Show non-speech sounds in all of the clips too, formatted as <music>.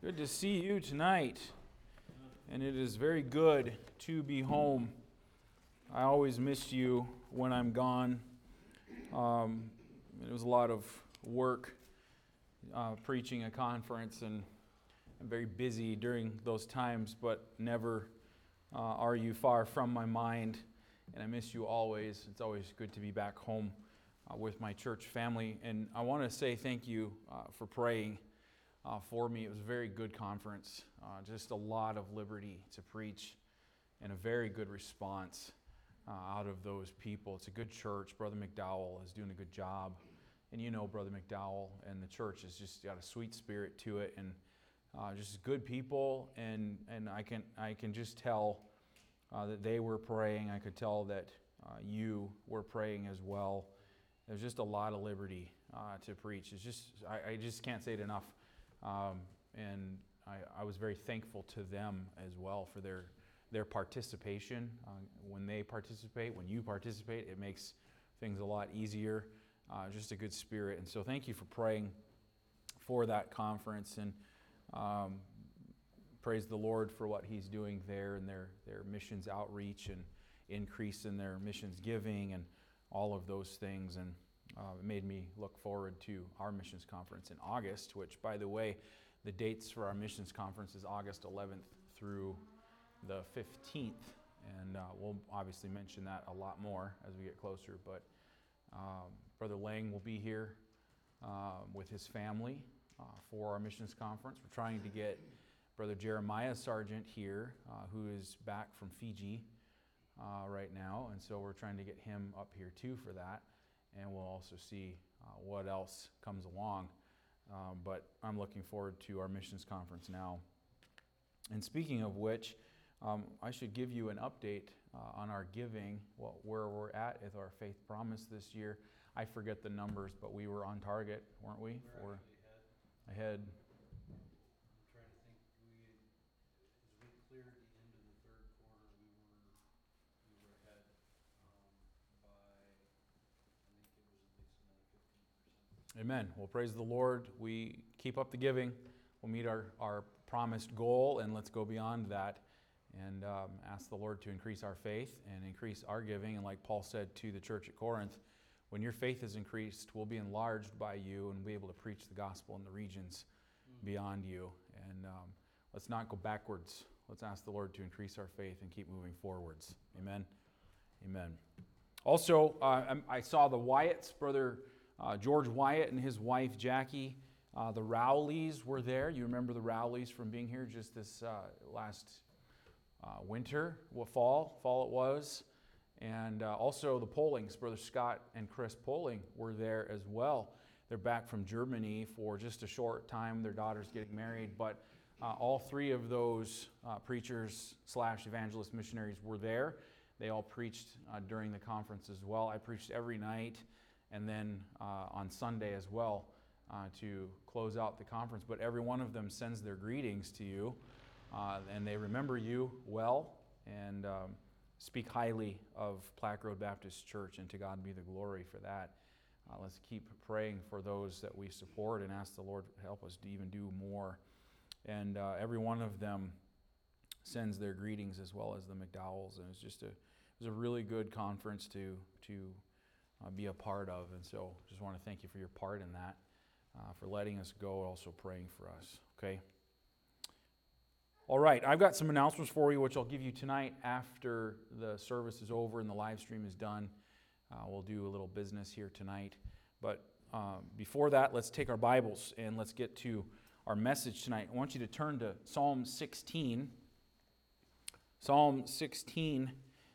Good to see you tonight. And it is very good to be home. I always miss you when I'm gone. Um, it was a lot of work uh, preaching a conference, and I'm very busy during those times, but never uh, are you far from my mind. And I miss you always. It's always good to be back home uh, with my church family. And I want to say thank you uh, for praying uh, for me. It was a very good conference, uh, just a lot of liberty to preach, and a very good response uh, out of those people. It's a good church. Brother McDowell is doing a good job. And you know, Brother McDowell and the church has just got a sweet spirit to it, and uh, just good people. And, and I, can, I can just tell uh, that they were praying. I could tell that uh, you were praying as well. There's just a lot of liberty to preach. It's just, I, I just can't say it enough. Um, and I, I, was very thankful to them as well for their, their participation. Uh, when they participate, when you participate, it makes things a lot easier. Uh, just a good spirit. And so thank you for praying for that conference. And um, praise the Lord for what He's doing there and their, their missions outreach and increase in their missions giving and all of those things. And uh, it made me look forward to our missions conference in August, which, by the way, the dates for our missions conference is August 11th through the 15th. And uh, we'll obviously mention that a lot more as we get closer. But um, Brother Lang will be here uh, with his family uh, for our missions conference. We're trying to get Brother Jeremiah Sargent here, uh, who is back from Fiji uh, right now. And so we're trying to get him up here too for that and we'll also see uh, what else comes along. Um, but I'm looking forward to our missions conference now. And speaking of which, um, I should give you an update uh, on our giving, what, where we're at with our faith promise this year. I forget the numbers, but we were on target, weren't we? We're For ahead. Amen. Well, praise the Lord. We keep up the giving. We'll meet our, our promised goal, and let's go beyond that and um, ask the Lord to increase our faith and increase our giving. And like Paul said to the church at Corinth, when your faith is increased, we'll be enlarged by you and be able to preach the gospel in the regions beyond you. And um, let's not go backwards. Let's ask the Lord to increase our faith and keep moving forwards. Amen. Amen. Also, uh, I saw the Wyatts, brother. Uh, George Wyatt and his wife Jackie, uh, the Rowleys were there. You remember the Rowleys from being here just this uh, last uh, winter, what fall, fall it was. And uh, also the Pollings, Brother Scott and Chris Polling were there as well. They're back from Germany for just a short time. Their daughter's getting married, but uh, all three of those preachers slash evangelist missionaries were there. They all preached during the conference as well. I preached every night and then uh, on Sunday as well uh, to close out the conference. But every one of them sends their greetings to you, uh, and they remember you well and um, speak highly of Plaque Road Baptist Church, and to God be the glory for that. Uh, let's keep praying for those that we support and ask the Lord to help us to even do more. And uh, every one of them sends their greetings as well as the McDowells, and it's just a it was a really good conference to to uh, be a part of. And so just want to thank you for your part in that, uh, for letting us go, also praying for us. Okay? All right, I've got some announcements for you, which I'll give you tonight after the service is over and the live stream is done. Uh, we'll do a little business here tonight. But um, before that, let's take our Bibles and let's get to our message tonight. I want you to turn to Psalm 16. Psalm 16. I'm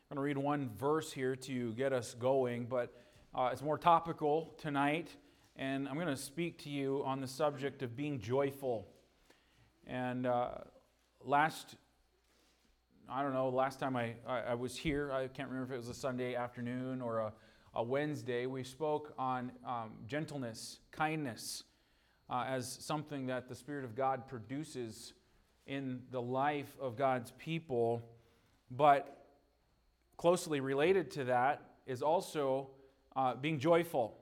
going to read one verse here to get us going, but uh, it's more topical tonight, and I'm going to speak to you on the subject of being joyful. And uh, last, I don't know, last time I, I, I, was here, I can't remember if it was a Sunday afternoon or a, a Wednesday, we spoke on um, gentleness, kindness, uh, as something that the Spirit of God produces in the life of God's people. But closely related to that is also uh, being joyful.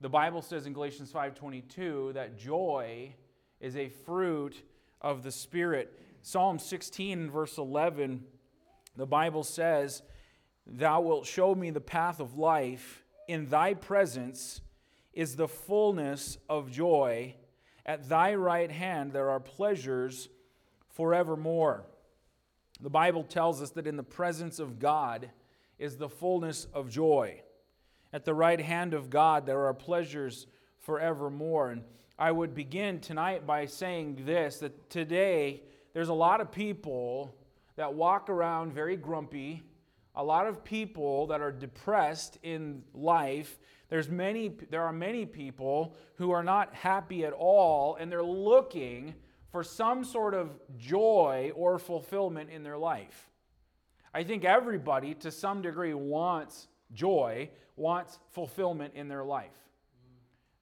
The Bible says in Galatians 5:22 that joy is a fruit of the Spirit. Psalm 16, verse 11, the Bible says, Thou wilt show me the path of life. In thy presence is the fullness of joy. At thy right hand there are pleasures forevermore. The Bible tells us that in the presence of God is the fullness of joy. At the right hand of God there are pleasures forevermore. And I would begin tonight by saying this that today there's a lot of people that walk around very grumpy, a lot of people that are depressed in life. There's many, there are many people who are not happy at all, and they're looking for some sort of joy or fulfillment in their life. I think everybody, to some degree, wants joy, wants fulfillment in their life.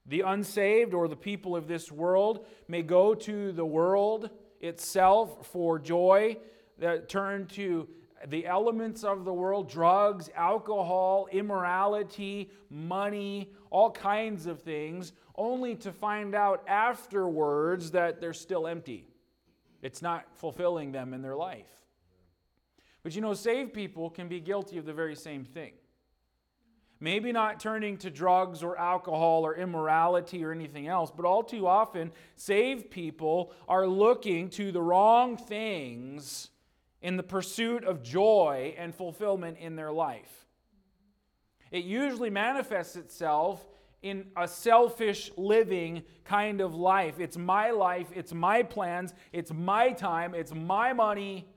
The unsaved or the people of this world may go to the world itself for joy, that turn to the elements of the world drugs, alcohol, immorality, money, all kinds of things only to find out afterwards that they're still empty. It's not fulfilling them in their life. But you know, saved people can be guilty of the very same thing. Maybe not turning to drugs or alcohol or immorality or anything else, but all too often, saved people are looking to the wrong things in the pursuit of joy and fulfillment in their life. It usually manifests itself in a selfish living kind of life. It's my life, it's my plans, it's my time, it's my money.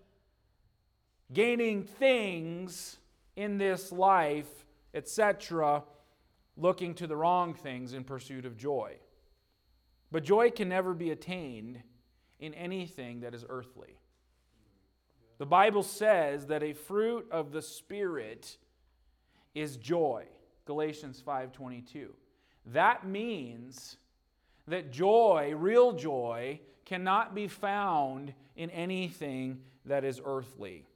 Gaining things in this life etc., looking to the wrong things in pursuit of joy. But joy can never be attained in anything that is earthly. The Bible says that a fruit of the Spirit is joy. Galatians 5:22. That means that joy, real joy, cannot be found in anything that is earthly.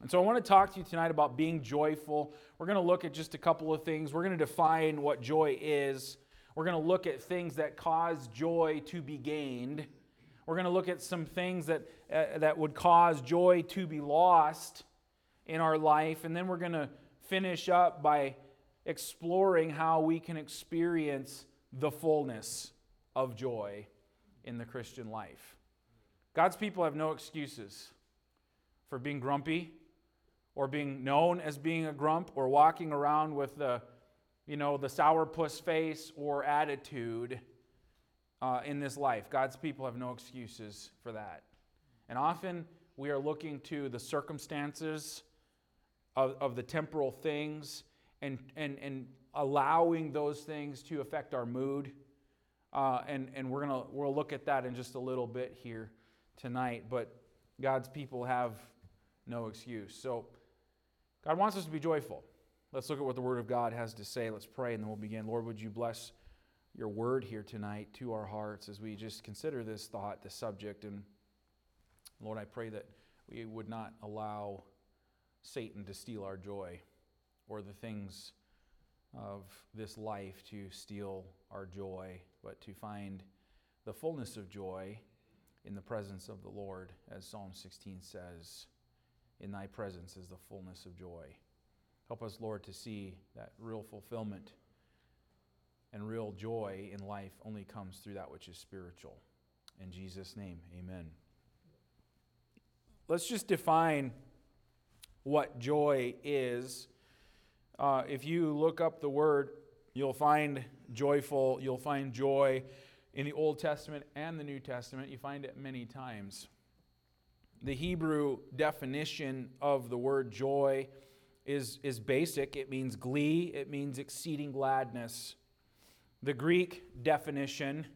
And so I want to talk to you tonight about being joyful. We're going to look at just a couple of things. We're going to define what joy is. We're going to look at things that cause joy to be gained. We're going to look at some things that, uh, that would cause joy to be lost in our life. And then we're going to finish up by exploring how we can experience the fullness of joy in the Christian life. God's people have no excuses for being grumpy, or being known as being a grump or walking around with the, you know, the sourpuss face or attitude uh, in this life. God's people have no excuses for that. And often we are looking to the circumstances of, of the temporal things and, and, and allowing those things to affect our mood. Uh, and and we're gonna we'll look at that in just a little bit here tonight. But God's people have no excuse. So God wants us to be joyful. Let's look at what the Word of God has to say. Let's pray and then we'll begin. Lord, would you bless your word here tonight to our hearts as we just consider this thought, this subject. And Lord, I pray that we would not allow Satan to steal our joy or the things of this life to steal our joy, but to find the fullness of joy in the presence of the Lord, as Psalm 16 says. In thy presence is the fullness of joy. Help us, Lord, to see that real fulfillment and real joy in life only comes through that which is spiritual. In Jesus' name, amen. Let's just define what joy is. Uh, if you look up the word, you'll find joyful, you'll find joy in the Old Testament and the New Testament. You find it many times. The Hebrew definition of the word joy is, is basic it means glee, it means exceeding gladness. The Greek definition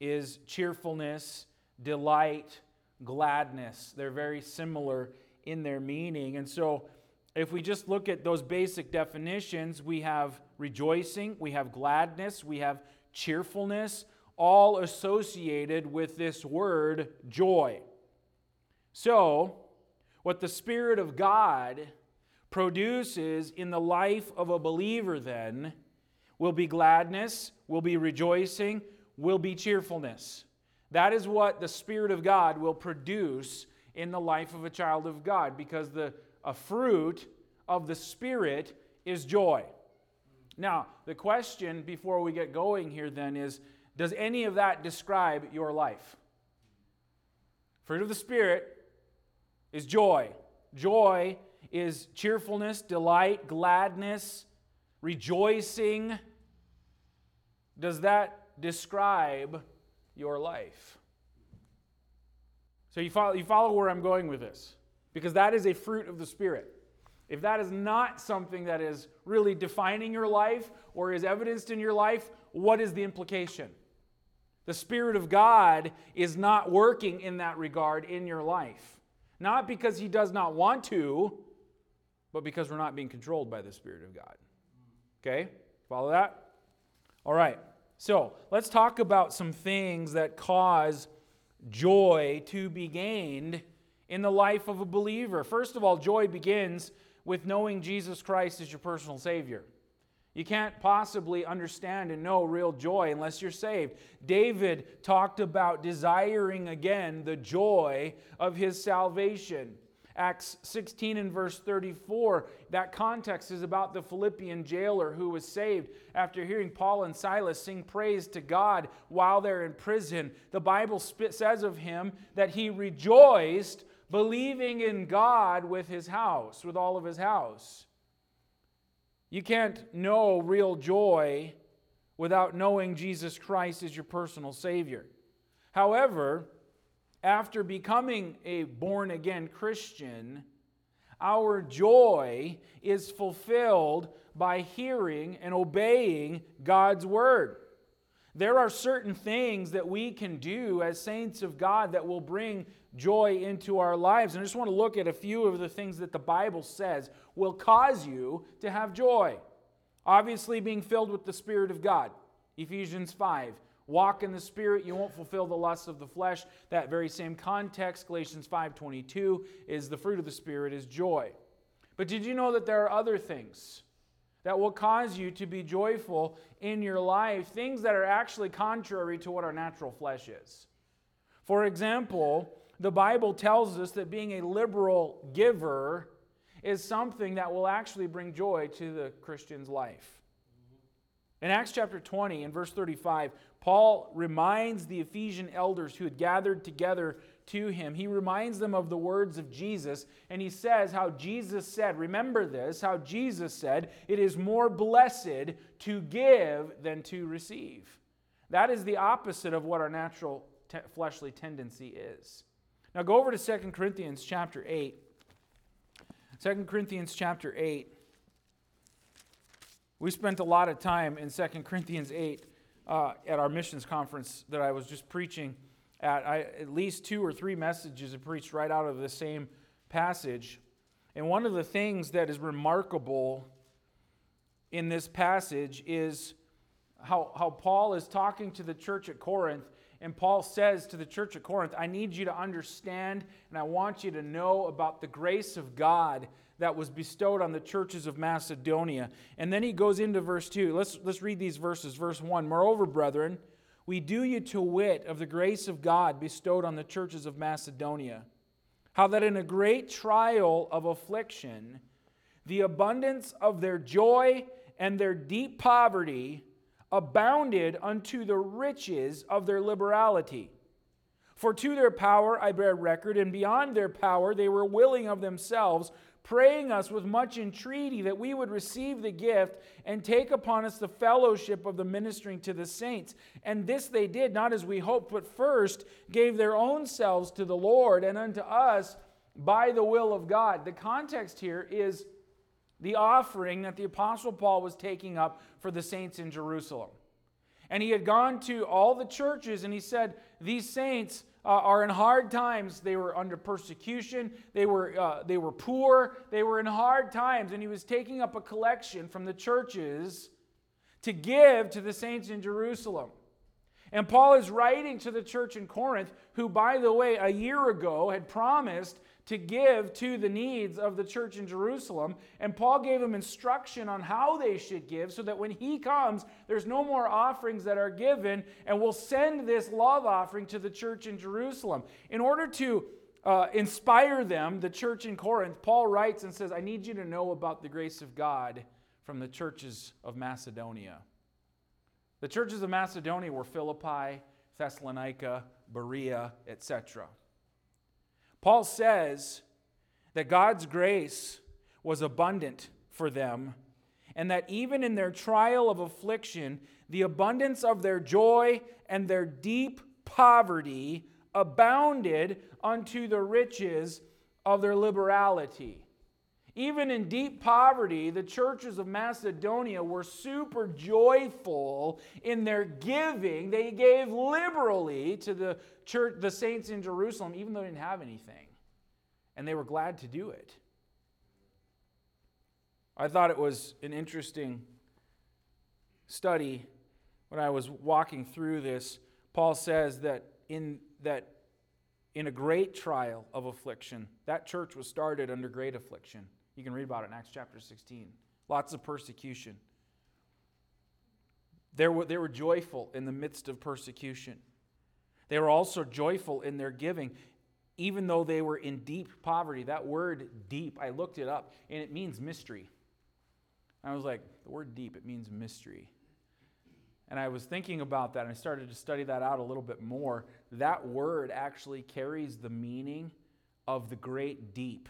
is cheerfulness, delight, gladness. They're very similar in their meaning. And so, if we just look at those basic definitions, we have rejoicing, we have gladness, we have cheerfulness, all associated with this word joy. So, what the Spirit of God produces in the life of a believer then will be gladness, will be rejoicing, will be cheerfulness. That is what the Spirit of God will produce in the life of a child of God because the a fruit of the Spirit is joy. Now, the question before we get going here then is Does any of that describe your life? Fruit of the Spirit is joy. Joy is cheerfulness, delight, gladness, rejoicing. Does that describe your life? So you follow, you follow where I'm going with this, because that is a fruit of the Spirit. If that is not something that is really defining your life or is evidenced in your life, what is the implication? The Spirit of God is not working in that regard in your life. Not because He does not want to, but because we're not being controlled by the Spirit of God. Okay? Follow that? All right. So let's talk about some things that cause joy to be gained in the life of a believer. First of all, joy begins with knowing Jesus Christ as your personal Savior. You can't possibly understand and know real joy unless you're saved. David talked about desiring again the joy of his salvation. Acts 16 and verse 34, that context is about the Philippian jailer who was saved after hearing Paul and Silas sing praise to God while they're in prison. The Bible says of him that he rejoiced believing in God with his house, with all of his house. You can't know real joy without knowing Jesus Christ as your personal Savior. However, after becoming a born again Christian, our joy is fulfilled by hearing and obeying God's Word. There are certain things that we can do as saints of God that will bring joy into our lives. And I just want to look at a few of the things that the Bible says will cause you to have joy. Obviously, being filled with the Spirit of God. Ephesians 5. Walk in the Spirit, you won't fulfill the lusts of the flesh. That very same context, Galatians 5:22, is the fruit of the Spirit is joy. But did you know that there are other things that will cause you to be joyful in your life, things that are actually contrary to what our natural flesh is? For example, the Bible tells us that being a liberal giver is something that will actually bring joy to the Christian's life. In Acts chapter 20 and verse 35, Paul reminds the Ephesian elders who had gathered together to him, he reminds them of the words of Jesus, and he says how Jesus said, Remember this, how Jesus said, It is more blessed to give than to receive. That is the opposite of what our natural te- fleshly tendency is. Now go over to 2 Corinthians chapter 8. 2 Corinthians chapter 8. We spent a lot of time in 2 Corinthians 8 uh, at our missions conference that I was just preaching at. I, at least two or three messages are preached right out of the same passage. And one of the things that is remarkable in this passage is how, how Paul is talking to the church at Corinth and Paul says to the church at Corinth, I need you to understand and I want you to know about the grace of God that was bestowed on the churches of Macedonia. And then he goes into verse 2. Let's, let's read these verses. Verse 1 Moreover, brethren, we do you to wit of the grace of God bestowed on the churches of Macedonia, how that in a great trial of affliction, the abundance of their joy and their deep poverty abounded unto the riches of their liberality. For to their power I bear record, and beyond their power they were willing of themselves, praying us with much entreaty that we would receive the gift and take upon us the fellowship of the ministering to the saints. And this they did, not as we hoped, but first gave their own selves to the Lord and unto us by the will of God. The context here is the offering that the Apostle Paul was taking up for the saints in Jerusalem. And he had gone to all the churches and he said, These saints uh, are in hard times. They were under persecution, they were, uh, they were poor, they were in hard times. And he was taking up a collection from the churches to give to the saints in Jerusalem. And Paul is writing to the church in Corinth, who, by the way, a year ago had promised to give to the needs of the church in Jerusalem. And Paul gave them instruction on how they should give so that when he comes, there's no more offerings that are given, and we'll send this love offering to the church in Jerusalem. In order to uh, inspire them, the church in Corinth, Paul writes and says, I need you to know about the grace of God from the churches of Macedonia. The churches of Macedonia were Philippi, Thessalonica, Berea, etc. Paul says that God's grace was abundant for them, and that even in their trial of affliction, the abundance of their joy and their deep poverty abounded unto the riches of their liberality. Even in deep poverty, the churches of Macedonia were super joyful in their giving. They gave liberally to the church, the saints in Jerusalem, even though they didn't have anything. And they were glad to do it. I thought it was an interesting study when I was walking through this. Paul says that in that in a great trial of affliction, that church was started under great affliction. You can read about it in Acts chapter 16. Lots of persecution. They were, they were joyful in the midst of persecution. They were also joyful in their giving, even though they were in deep poverty. That word deep, I looked it up, and it means mystery. I was like, the word deep, it means mystery. And I was thinking about that, and I started to study that out a little bit more. That word actually carries the meaning of the great deep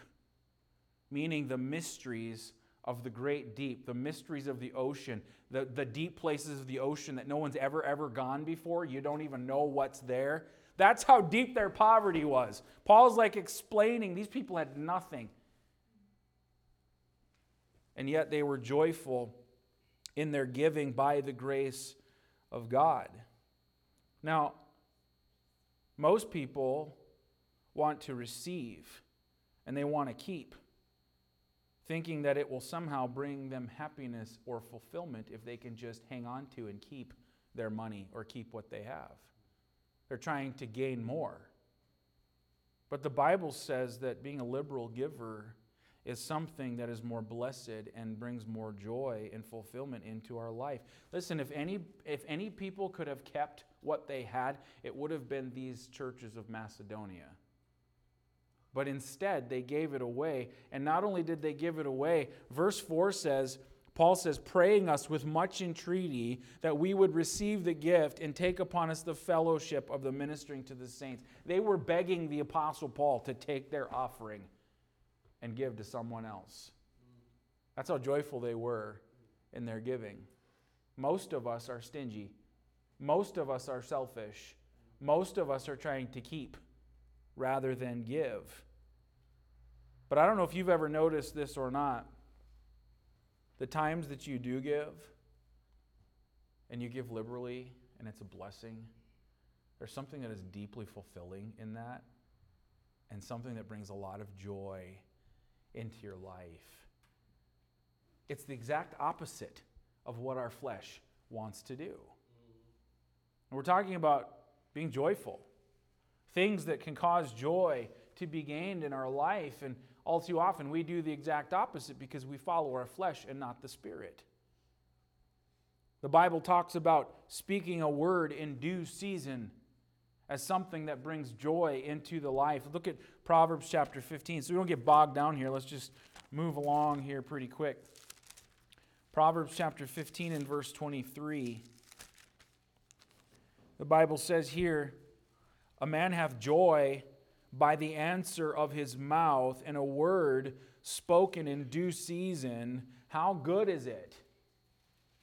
meaning the mysteries of the great deep, the mysteries of the ocean, the, the deep places of the ocean that no one's ever, ever gone before. You don't even know what's there. That's how deep their poverty was. Paul's like explaining these people had nothing. And yet they were joyful in their giving by the grace of God. Now, most people want to receive and they want to keep thinking that it will somehow bring them happiness or fulfillment if they can just hang on to and keep their money or keep what they have. They're trying to gain more. But the Bible says that being a liberal giver is something that is more blessed and brings more joy and fulfillment into our life. Listen, if any if any people could have kept what they had, it would have been these churches of Macedonia. But instead, they gave it away. And not only did they give it away, verse 4 says, Paul says, praying us with much entreaty that we would receive the gift and take upon us the fellowship of the ministering to the saints. They were begging the Apostle Paul to take their offering and give to someone else. That's how joyful they were in their giving. Most of us are stingy. Most of us are selfish. Most of us are trying to keep rather than give. But I don't know if you've ever noticed this or not. The times that you do give, and you give liberally, and it's a blessing, there's something that is deeply fulfilling in that, and something that brings a lot of joy into your life. It's the exact opposite of what our flesh wants to do. And we're talking about being joyful, things that can cause joy to be gained in our life. And all too often, we do the exact opposite because we follow our flesh and not the Spirit. The Bible talks about speaking a word in due season as something that brings joy into the life. Look at Proverbs chapter 15. So we don't get bogged down here. Let's just move along here pretty quick. Proverbs chapter 15 and verse 23. The Bible says here, A man hath joy by the answer of his mouth and a word spoken in due season, how good is it?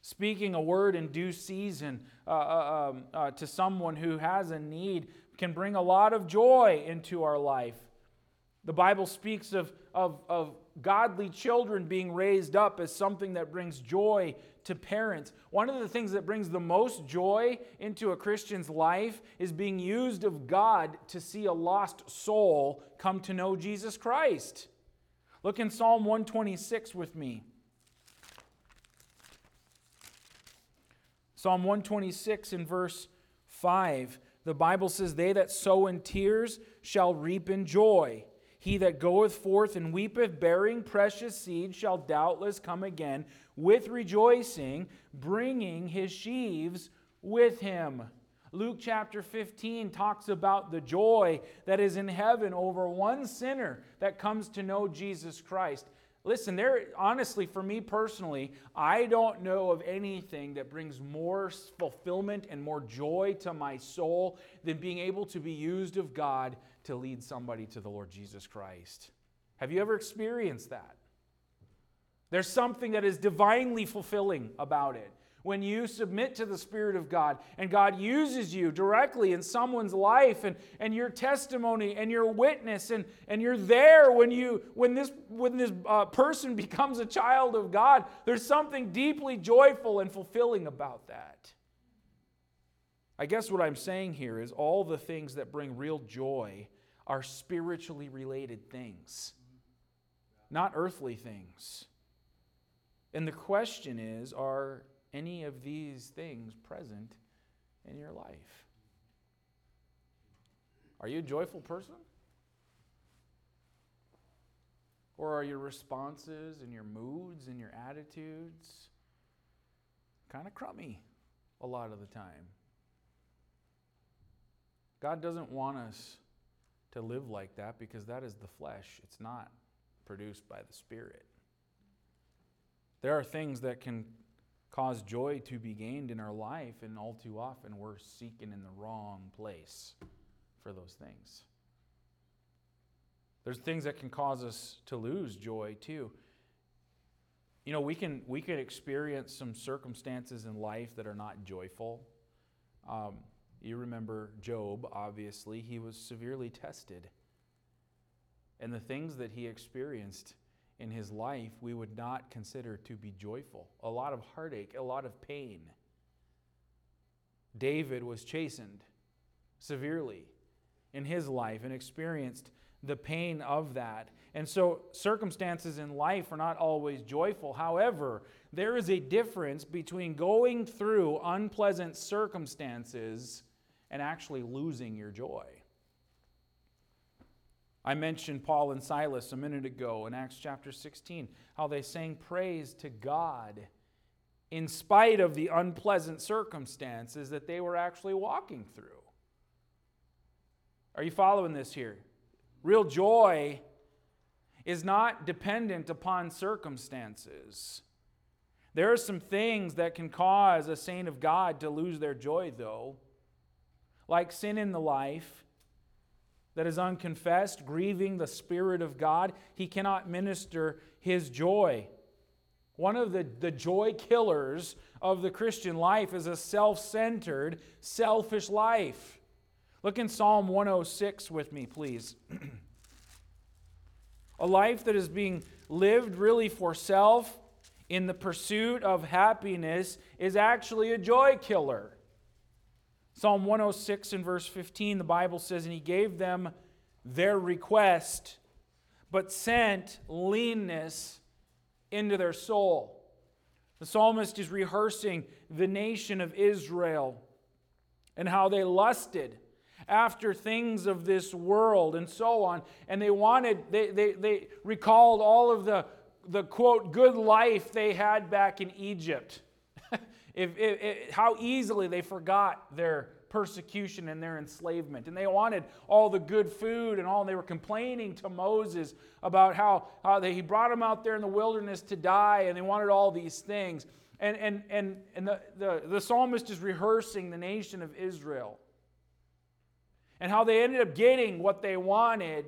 Speaking a word in due season uh, uh, um, uh, to someone who has a need can bring a lot of joy into our life. The Bible speaks of, of, of godly children being raised up as something that brings joy to parents. One of the things that brings the most joy into a Christian's life is being used of God to see a lost soul come to know Jesus Christ. Look in Psalm 126 with me. Psalm 126 in verse 5, the Bible says, They that sow in tears shall reap in joy. He that goeth forth and weepeth, bearing precious seed, shall doubtless come again with rejoicing, bringing his sheaves with him. Luke chapter 15 talks about the joy that is in heaven over one sinner that comes to know Jesus Christ. Listen, there honestly for me personally, I don't know of anything that brings more fulfillment and more joy to my soul than being able to be used of God to lead somebody to the Lord Jesus Christ. Have you ever experienced that? There's something that is divinely fulfilling about it when you submit to the Spirit of God and God uses you directly in someone's life and, and your testimony and your witness and, and you're there when you when this when this uh, person <laughs> becomes a child of God, there's something deeply joyful and fulfilling about that. I guess what I'm saying here is all the things that bring real joy are spiritually related things, not earthly things. And the question is are any of these things present in your life? Are you a joyful person? Or are your responses and your moods and your attitudes kind of crummy a lot of the time? God doesn't want us to live like that because that is the flesh. It's not produced by the Spirit. There are things that can cause joy to be gained in our life, and all too often we're seeking in the wrong place for those things. There's things that can cause us to lose joy too. You know, we can we can experience some circumstances in life that are not joyful. Um, you remember Job, obviously, he was severely tested. And the things that he experienced in his life we would not consider to be joyful. A lot of heartache, a lot of pain. David was chastened severely in his life and experienced the pain of that. And so circumstances in life are not always joyful. However, there is a difference between going through unpleasant circumstances and actually losing your joy. I mentioned Paul and Silas a minute ago in Acts chapter 16, how they sang praise to God in spite of the unpleasant circumstances that they were actually walking through. Are you following this here? Real joy is not dependent upon circumstances. There are some things that can cause a saint of God to lose their joy, though, like sin in the life that is unconfessed, grieving the Spirit of God, he cannot minister his joy. One of the, the joy killers of the Christian life is a self centered, selfish life. Look in Psalm 106 with me, please. <clears throat> a life that is being lived really for self in the pursuit of happiness is actually a joy killer. Psalm 106 and verse 15, the Bible says, And he gave them their request, but sent leanness into their soul. The psalmist is rehearsing the nation of Israel and how they lusted after things of this world and so on. And they wanted, they, they, they recalled all of the, the quote, good life they had back in Egypt. If, if, if, how easily they forgot their persecution and their enslavement. And they wanted all the good food and all. And they were complaining to Moses about how, how they, he brought them out there in the wilderness to die, and they wanted all these things. And, and, and, and the, the, the psalmist is rehearsing the nation of Israel and how they ended up getting what they wanted,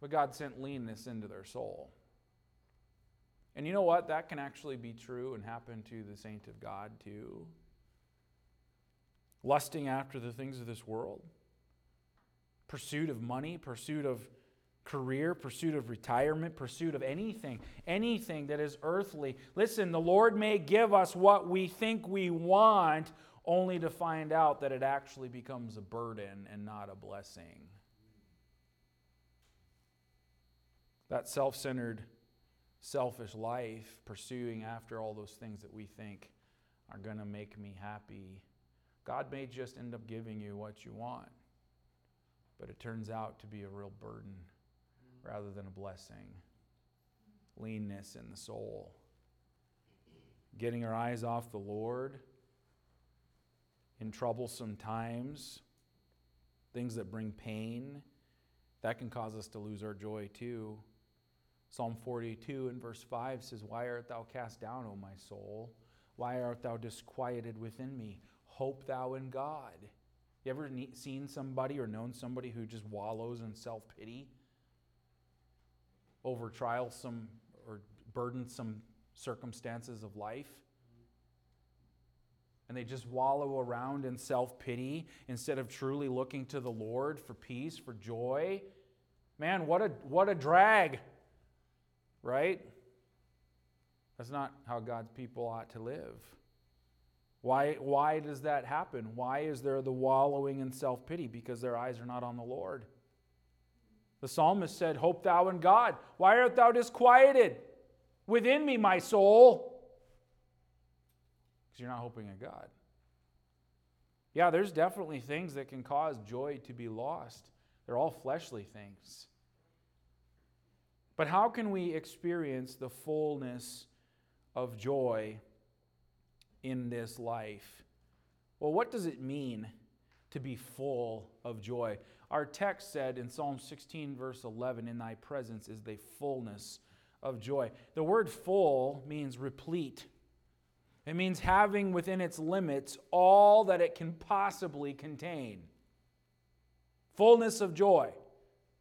but God sent leanness into their soul. And you know what? That can actually be true and happen to the saint of God too. Lusting after the things of this world, pursuit of money, pursuit of career, pursuit of retirement, pursuit of anything, anything that is earthly. Listen, the Lord may give us what we think we want, only to find out that it actually becomes a burden and not a blessing. That self centered selfish life, pursuing after all those things that we think are going to make me happy, God may just end up giving you what you want, but it turns out to be a real burden rather than a blessing. Leanness in the soul. Getting our eyes off the Lord in troublesome times, things that bring pain, that can cause us to lose our joy too. Psalm 42 and verse 5 says, Why art thou cast down, O my soul? Why art thou disquieted within me? Hope thou in God. You ever seen somebody or known somebody who just wallows in self pity over trialsome or burdensome circumstances of life? And they just wallow around in self pity instead of truly looking to the Lord for peace, for joy. Man, what a, what a drag, right? That's not how God's people ought to live. Why, why does that happen? Why is there the wallowing in self pity? Because their eyes are not on the Lord. The psalmist said, Hope thou in God. Why art thou disquieted within me, my soul? Because you're not hoping in God. Yeah, there's definitely things that can cause joy to be lost. They're all fleshly things. But how can we experience the fullness of joy in this life. Well, what does it mean to be full of joy? Our text said in Psalm 16, verse 11, In thy presence is the fullness of joy. The word full means replete. It means having within its limits all that it can possibly contain. Fullness of joy.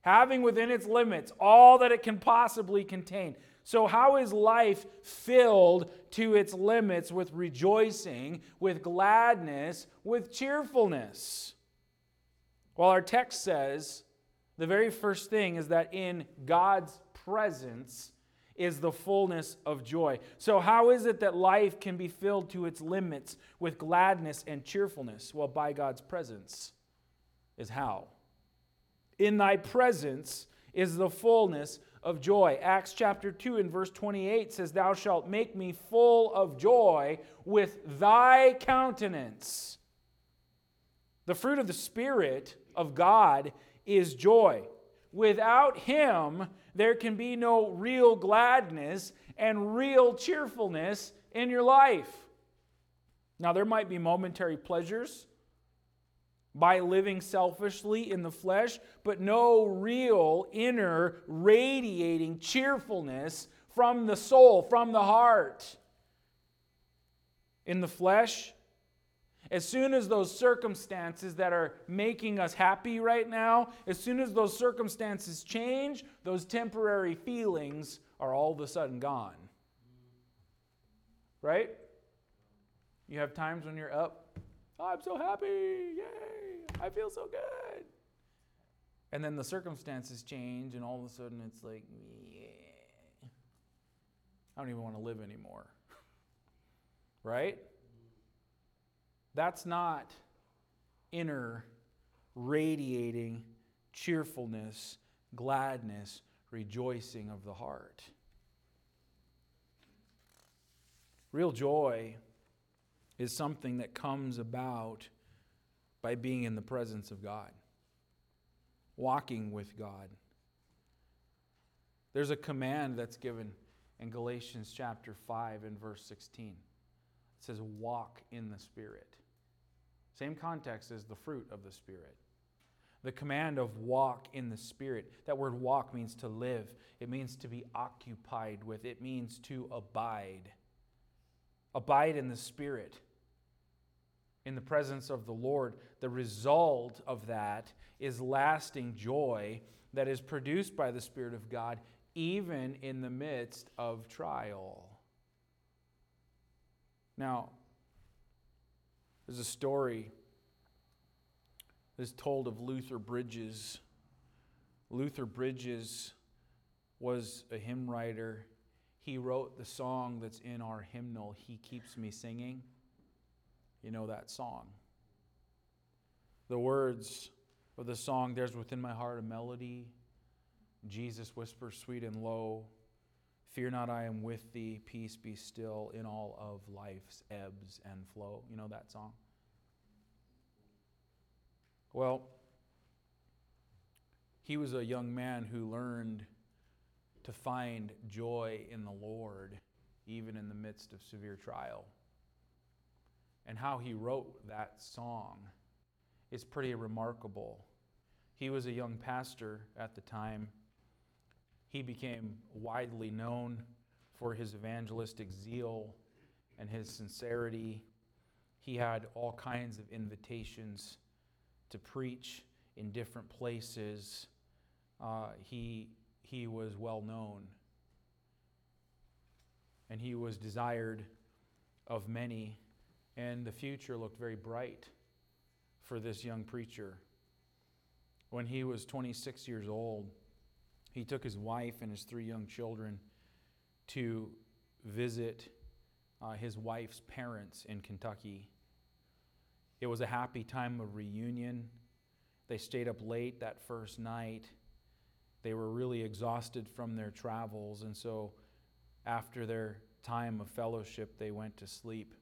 Having within its limits all that it can possibly contain. So, how is life filled to its limits with rejoicing, with gladness, with cheerfulness? Well, our text says the very first thing is that in God's presence is the fullness of joy. So, how is it that life can be filled to its limits with gladness and cheerfulness? Well, by God's presence is how. In thy presence is the fullness of joy. Acts chapter 2 and verse 28 says, Thou shalt make me full of joy with thy countenance. The fruit of the Spirit of God is joy. Without Him, there can be no real gladness and real cheerfulness in your life. Now, there might be momentary pleasures by living selfishly in the flesh, but no real inner radiating cheerfulness from the soul, from the heart. In the flesh, as soon as those circumstances that are making us happy right now, as soon as those circumstances change, those temporary feelings are all of a sudden gone. Right? You have times when you're up, oh, I'm so happy, yay! I feel so good. And then the circumstances change, and all of a sudden it's like, yeah, I don't even want to live anymore. <laughs> right? That's not inner, radiating cheerfulness, gladness, rejoicing of the heart. Real joy is something that comes about by being in the presence of God, walking with God. There's a command that's given in Galatians chapter 5 and verse 16. It says, Walk in the Spirit. Same context as the fruit of the Spirit. The command of walk in the Spirit. That word walk means to live, it means to be occupied with, it means to abide. Abide in the Spirit in the presence of the Lord, the result of that is lasting joy that is produced by the Spirit of God, even in the midst of trial. Now, there's a story that's told of Luther Bridges. Luther Bridges was a hymn writer. He wrote the song that's in our hymnal, He Keeps Me Singing. You know that song. The words of the song, There's Within My Heart a Melody. Jesus whispers sweet and low, Fear not, I am with thee. Peace be still in all of life's ebbs and flow. You know that song? Well, he was a young man who learned to find joy in the Lord, even in the midst of severe trial. And how he wrote that song is pretty remarkable. He was a young pastor at the time. He became widely known for his evangelistic zeal and his sincerity. He had all kinds of invitations to preach in different places. Uh, he, he was well known. And he was desired of many, and the future looked very bright for this young preacher. When he was 26 years old, he took his wife and his three young children to visit uh, his wife's parents in Kentucky. It was a happy time of reunion. They stayed up late that first night. They were really exhausted from their travels, and so after their time of fellowship, they went to sleep.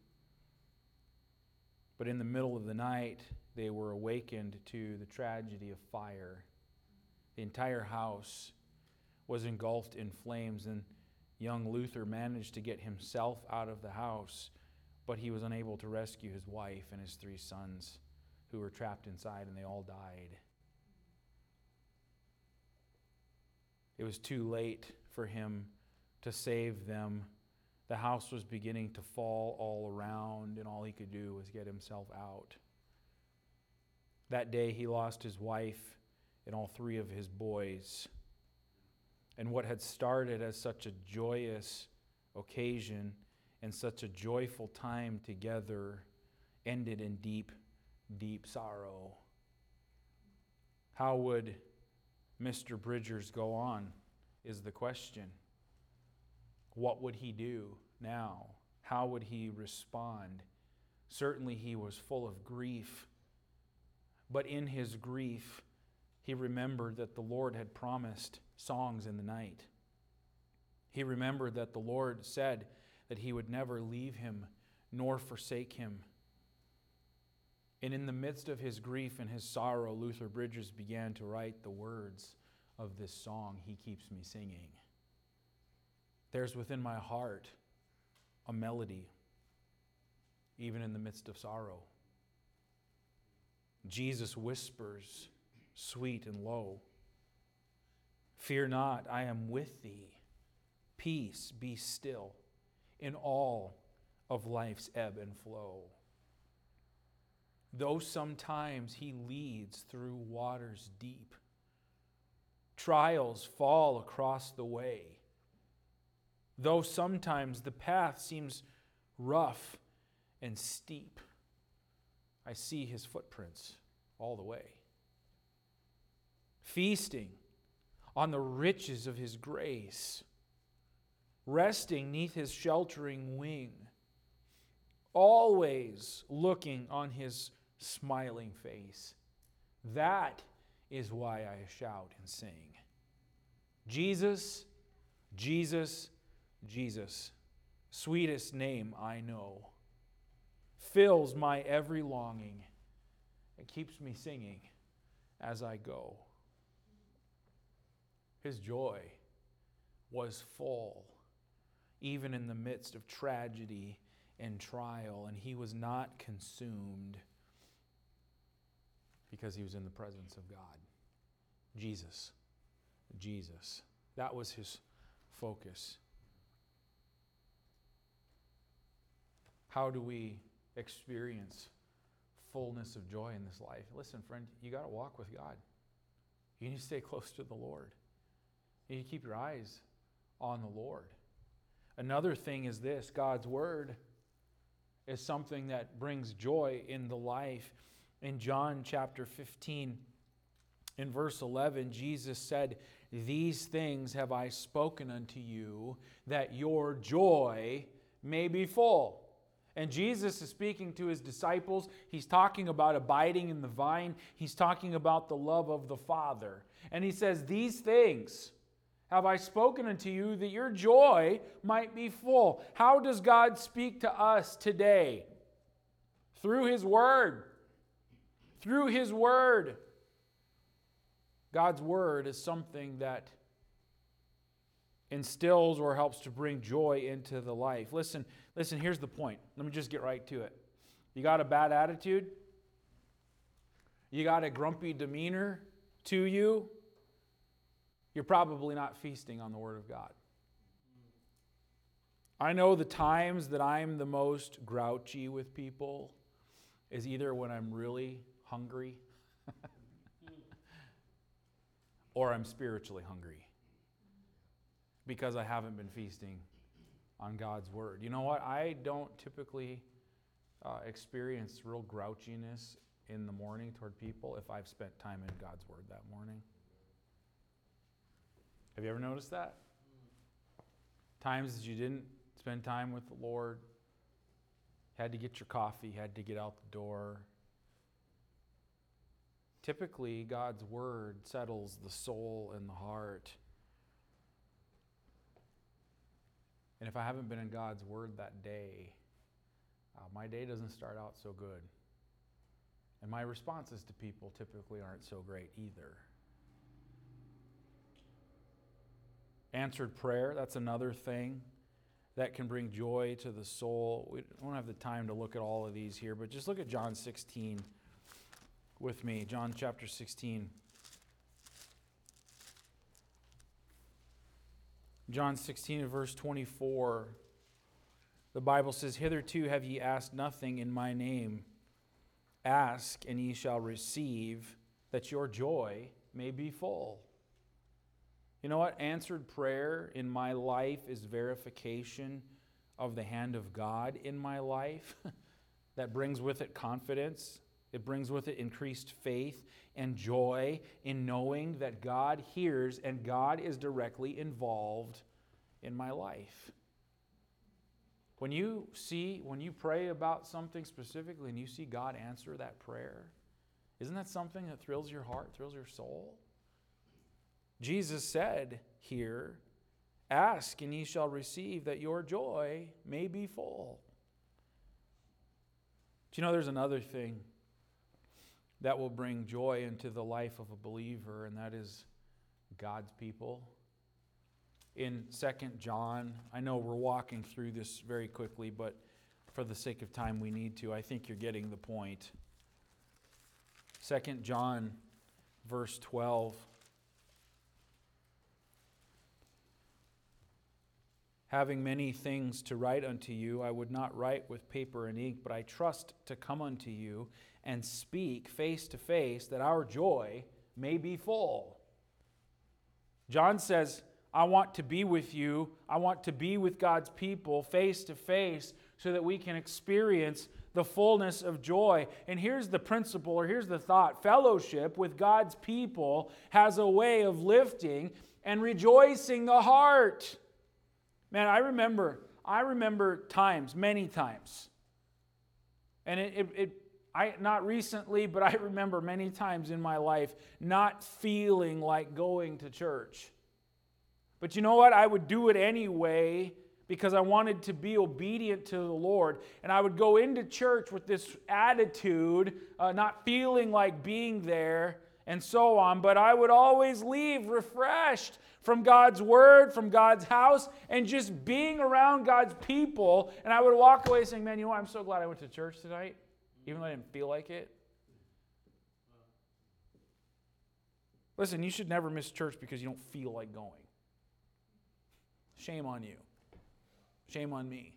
But in the middle of the night, they were awakened to the tragedy of fire. The entire house was engulfed in flames, and young Luther managed to get himself out of the house, but he was unable to rescue his wife and his three sons who were trapped inside, and they all died. It was too late for him to save them. The house was beginning to fall all around, and all he could do was get himself out. That day, he lost his wife and all three of his boys. And what had started as such a joyous occasion and such a joyful time together ended in deep, deep sorrow. How would Mr. Bridgers go on? Is the question. What would he do now? How would he respond? Certainly, he was full of grief but in his grief, he remembered that the Lord had promised songs in the night. He remembered that the Lord said that he would never leave him nor forsake him. And in the midst of his grief and his sorrow, Luther Bridgers began to write the words of this song, He Keeps Me Singing. There's within my heart a melody, even in the midst of sorrow. Jesus whispers, sweet and low, Fear not, I am with thee. Peace, be still in all of life's ebb and flow. Though sometimes he leads through waters deep, trials fall across the way. Though sometimes the path seems rough and steep, I see his footprints all the way. Feasting on the riches of his grace, resting neath his sheltering wing, always looking on his smiling face. That is why I shout and sing. Jesus, Jesus, Jesus, sweetest name I know fills my every longing. It keeps me singing as I go. His joy was full, even in the midst of tragedy and trial, and he was not consumed because he was in the presence of God. Jesus. Jesus. That was his focus. How do we experience fullness of joy in this life. Listen, friend, you got to walk with God. You need to stay <laughs> close to the Lord. You need to keep your eyes on the Lord. Another thing is this God's Word is something that brings joy in the life. In John chapter 15, in verse 11, Jesus said, These things have I spoken unto you, that your joy may be full. And Jesus is speaking to his disciples. He's talking about abiding in the vine. He's talking about the love of the Father. And he says, These things have I spoken unto you that your joy might be full. How does God speak to us today? Through his word, through His Word. God's Word is something that instills or helps to bring joy into the life. Listen, listen, here's the point. Let me just get right to it. You got a bad attitude? You got a grumpy demeanor to you? You're probably not feasting on the Word of God. I know the times that I'm the most grouchy with people is either when I'm really hungry <laughs> or I'm spiritually hungry because I haven't been feasting on God's word. You know what? I don't typically uh, experience real grouchiness in the morning toward people if I've spent time in God's word that morning. Have you ever noticed that? Times that you didn't spend time with the Lord, had to get your coffee, had to get out the door. Typically, God's word settles the soul and the heart. And if I haven't been in God's word that day, uh, my day doesn't start out so good. And my responses to people typically aren't so great either. Answered prayer, that's another thing that can bring joy to the soul. We don't have the time to look at all of these here, but just look at John 16 with me. John chapter 16. John 16 and verse 24. The Bible says, Hitherto have ye asked nothing in my name. Ask, and ye shall receive, that your joy may be full. You know what? Answered prayer in my life is verification of the hand of God in my life. <laughs> that brings with it confidence. It brings with it increased faith and joy in knowing that God hears and God is directly involved in my life. When you see, when you pray about something specifically and you see God answer that prayer, isn't that something that thrills your heart, thrills your soul? Jesus said here, Ask and ye shall receive, that your joy may be full. Do you know there's another thing that will bring joy into the life of a believer, and that is God's people? In Second John, I know we're walking through this very quickly, but for the sake of time, we need to. I think you're getting the point. Second John, verse 12. Having many things to write unto you, I would not write with paper and ink, but I trust to come unto you and speak face to face, that our joy may be full. John says, I want to be with you. I want to be with God's people face to face so that we can experience the fullness of joy. And here's the principle, or here's the thought fellowship with God's people has a way of lifting and rejoicing the heart. Man, I remember, I remember times, many times. And it, it, it, I, not recently, but I remember many times in my life not feeling like going to church. But you know what? I would do it anyway because I wanted to be obedient to the Lord. And I would go into church with this attitude, uh, not feeling like being there, and so on. But I would always leave refreshed from God's word, from God's house, and just being around God's people. And I would walk away saying, Man, you know what? I'm so glad I went to church tonight, even though I didn't feel like it. Listen, you should never miss church because you don't feel like going. Shame on you. Shame on me.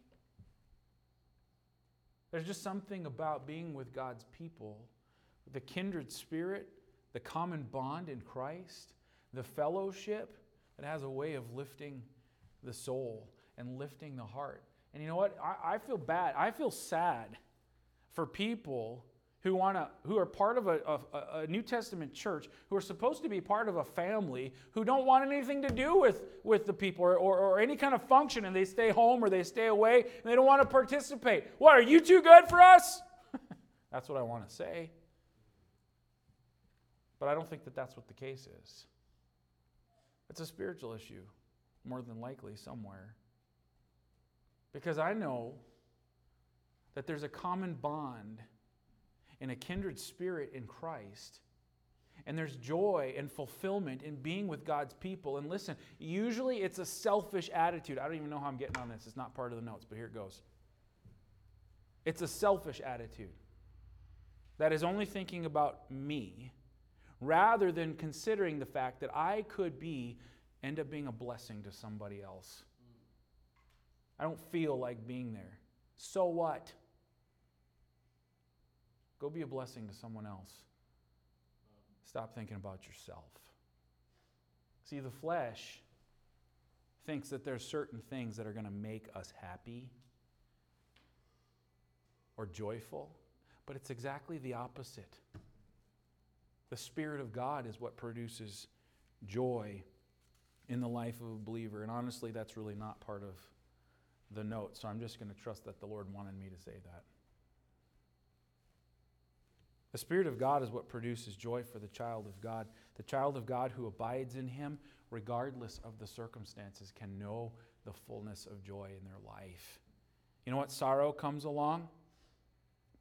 There's just something about being with God's people, the kindred spirit, the common bond in Christ, the fellowship that has a way of lifting the soul and lifting the heart. And you know what? I, I feel bad. I feel sad for people who want to who are part of a, a, a, New Testament church, who are supposed to be part of a family, who don't want anything to do with, with the people or, or, or any kind of function, and they stay home or they stay away and they don't want to participate. What, are you too good for us? <laughs> that's what I want to say. But I don't think that that's what the case is. It's a spiritual issue, more than likely, somewhere. Because I know that there's a common bond and a kindred spirit in Christ. And there's joy and fulfillment in being with God's people. And listen, usually it's a selfish attitude. I don't even know how I'm getting on this. It's not part of the notes, but here it goes. It's a selfish attitude that is only thinking about me rather than considering the fact that I could be end up being a blessing to somebody else. I don't feel like being there. So what? Go be a blessing to someone else. Stop thinking about yourself. See, the flesh thinks that there's certain things that are going to make us happy or joyful, but it's exactly the opposite. The Spirit of God is what produces joy in the life of a believer. And honestly, that's really not part of the note, so I'm just going to trust that the Lord wanted me to say that. The Spirit of God is what produces joy for the child of God. The child of God who abides in Him, regardless of the circumstances, can know the fullness of joy in their life. You know what? Sorrow comes along.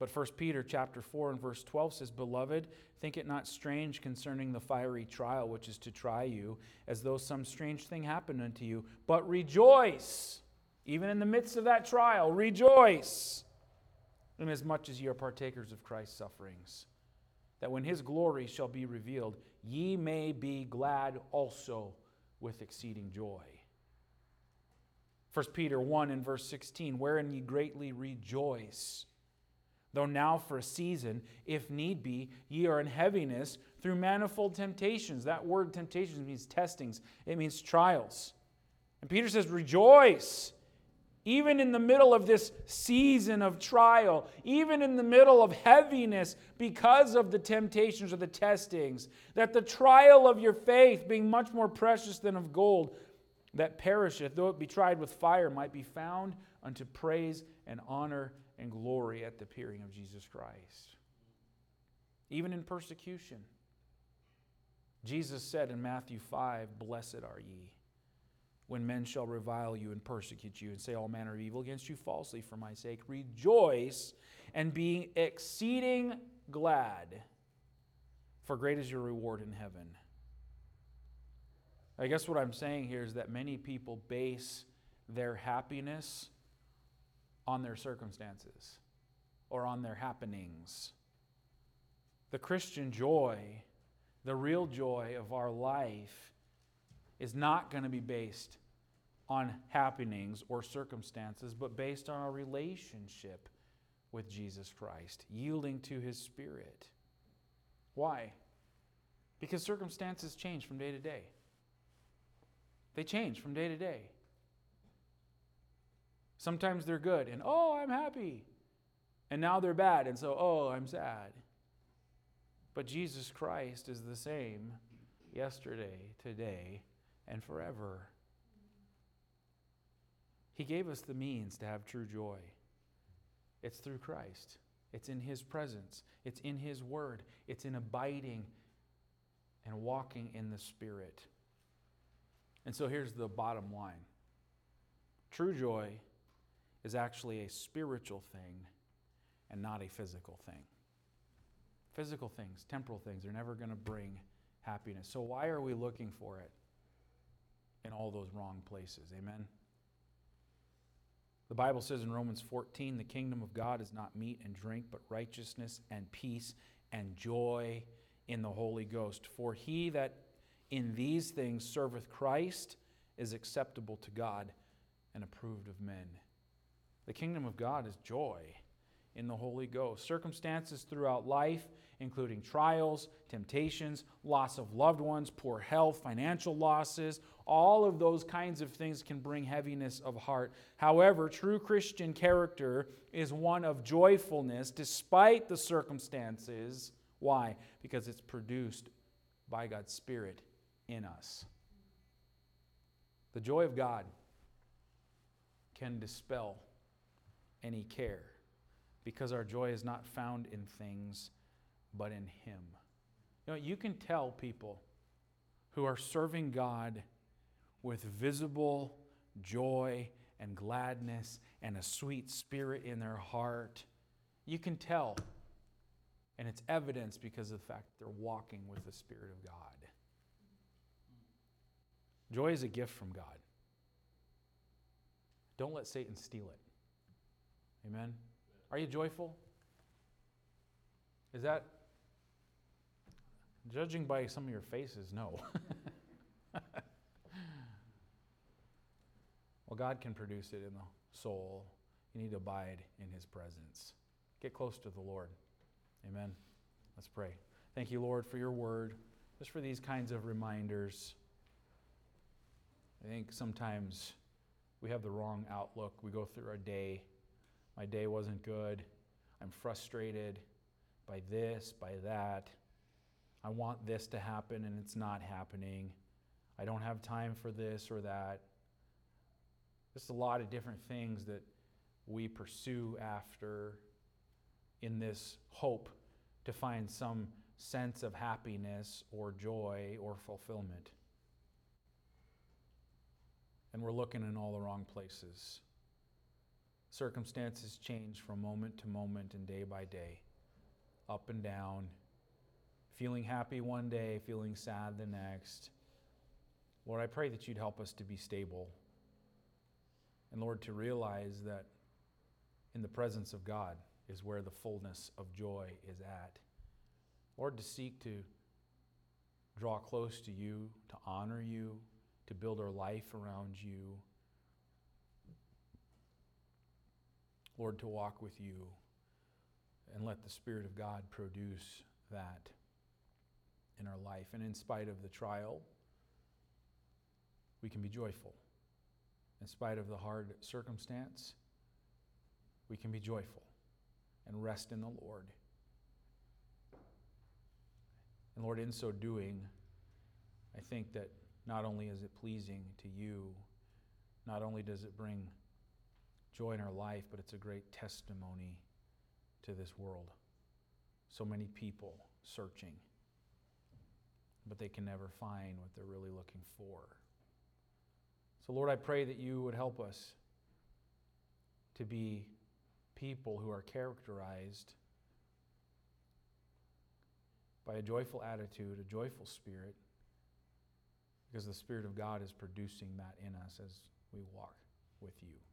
But 1 Peter chapter 4 and verse 12 says, Beloved, think it not strange concerning the fiery trial which is to try you, as though some strange thing happened unto you. But rejoice, even in the midst of that trial, rejoice, inasmuch as ye are partakers of Christ's sufferings, that when his glory shall be revealed, ye may be glad also with exceeding joy. 1 Peter 1 and verse 16, wherein ye greatly rejoice Though now for a season, if need be, ye are in heaviness through manifold temptations. That word temptations means testings, it means trials. And Peter says, Rejoice, even in the middle of this season of trial, even in the middle of heaviness because of the temptations or the testings, that the trial of your faith, being much more precious than of gold that perisheth, though it be tried with fire, might be found unto praise and honor and glory at the appearing of Jesus Christ. Even in persecution, Jesus said in Matthew 5 Blessed are ye when men shall revile you and persecute you and say all manner of evil against you falsely for my sake. Rejoice and be exceeding glad, for great is your reward in heaven. I guess what I'm saying here is that many people base their happiness on their circumstances or on their happenings. The Christian joy, the real joy of our life, is not going to be based on happenings or circumstances, but based on our relationship with Jesus Christ, yielding to his Spirit. Why? Because circumstances change from day to day. They change from day to day. Sometimes they're good and, oh, I'm happy. And now they're bad and so, oh, I'm sad. But Jesus Christ is the same yesterday, today, and forever. He gave us the means to have true joy. It's through Christ, it's in His presence, it's in His Word, it's in abiding and walking in the Spirit. And so here's the bottom line true joy is actually a spiritual thing and not a physical thing. Physical things, temporal things, are never going to bring happiness. So, why are we looking for it in all those wrong places? Amen? The Bible says in Romans 14, the kingdom of God is not meat and drink, but righteousness and peace and joy in the Holy Ghost. For he that in these things serveth Christ is acceptable to God and approved of men. The kingdom of God is joy in the Holy Ghost. Circumstances throughout life, including trials, temptations, loss of loved ones, poor health, financial losses, all of those kinds of things can bring heaviness of heart. However, true Christian character is one of joyfulness despite the circumstances. Why? Because it's produced by God's Spirit in us. The joy of God can dispel any care because our joy is not found in things but in Him. You know, you can tell people who are serving God with visible joy and gladness and a sweet spirit in their heart. You can tell And it's evidence because of the fact they're walking with the Spirit of God. Joy is a gift from God. Don't let Satan steal it. Amen. Are you joyful? Is that judging by some of your faces? No. <laughs> well, God can produce it in the soul. You need to abide in his presence. Get close to the Lord. Amen. Let's pray. Thank you, Lord, for your word, just for these kinds of reminders. I think sometimes we have the wrong outlook. We go through our day. My day wasn't good. I'm frustrated by this, by that. I want this to happen and it's not happening. I don't have time for this or that. There's a lot of different things that we pursue after in this hope to find some sense of happiness or joy or fulfillment. And we're looking in all the wrong places. Circumstances change from moment to moment and day by day, up and down, feeling happy one day, feeling sad the next. Lord, I pray that you'd help us to be stable. And Lord, to realize that in the presence of God is where the fullness of joy is at. Lord, to seek to draw close to you, to honor you, to build our life around you. Lord, to walk with you and let the Spirit of God produce that in our life. And in spite of the trial, we can be joyful. In spite of the hard circumstance, we can be joyful and rest in the Lord. And Lord, in so doing, I think that not only is it pleasing to you, not only does it bring joy in our life, but it's a great testimony to this world. So many people searching, but they can never find what they're really looking for. So, Lord, I pray that you would help us to be people who are characterized by a joyful attitude, a joyful spirit, because the Spirit of God is producing that in us as we walk with you.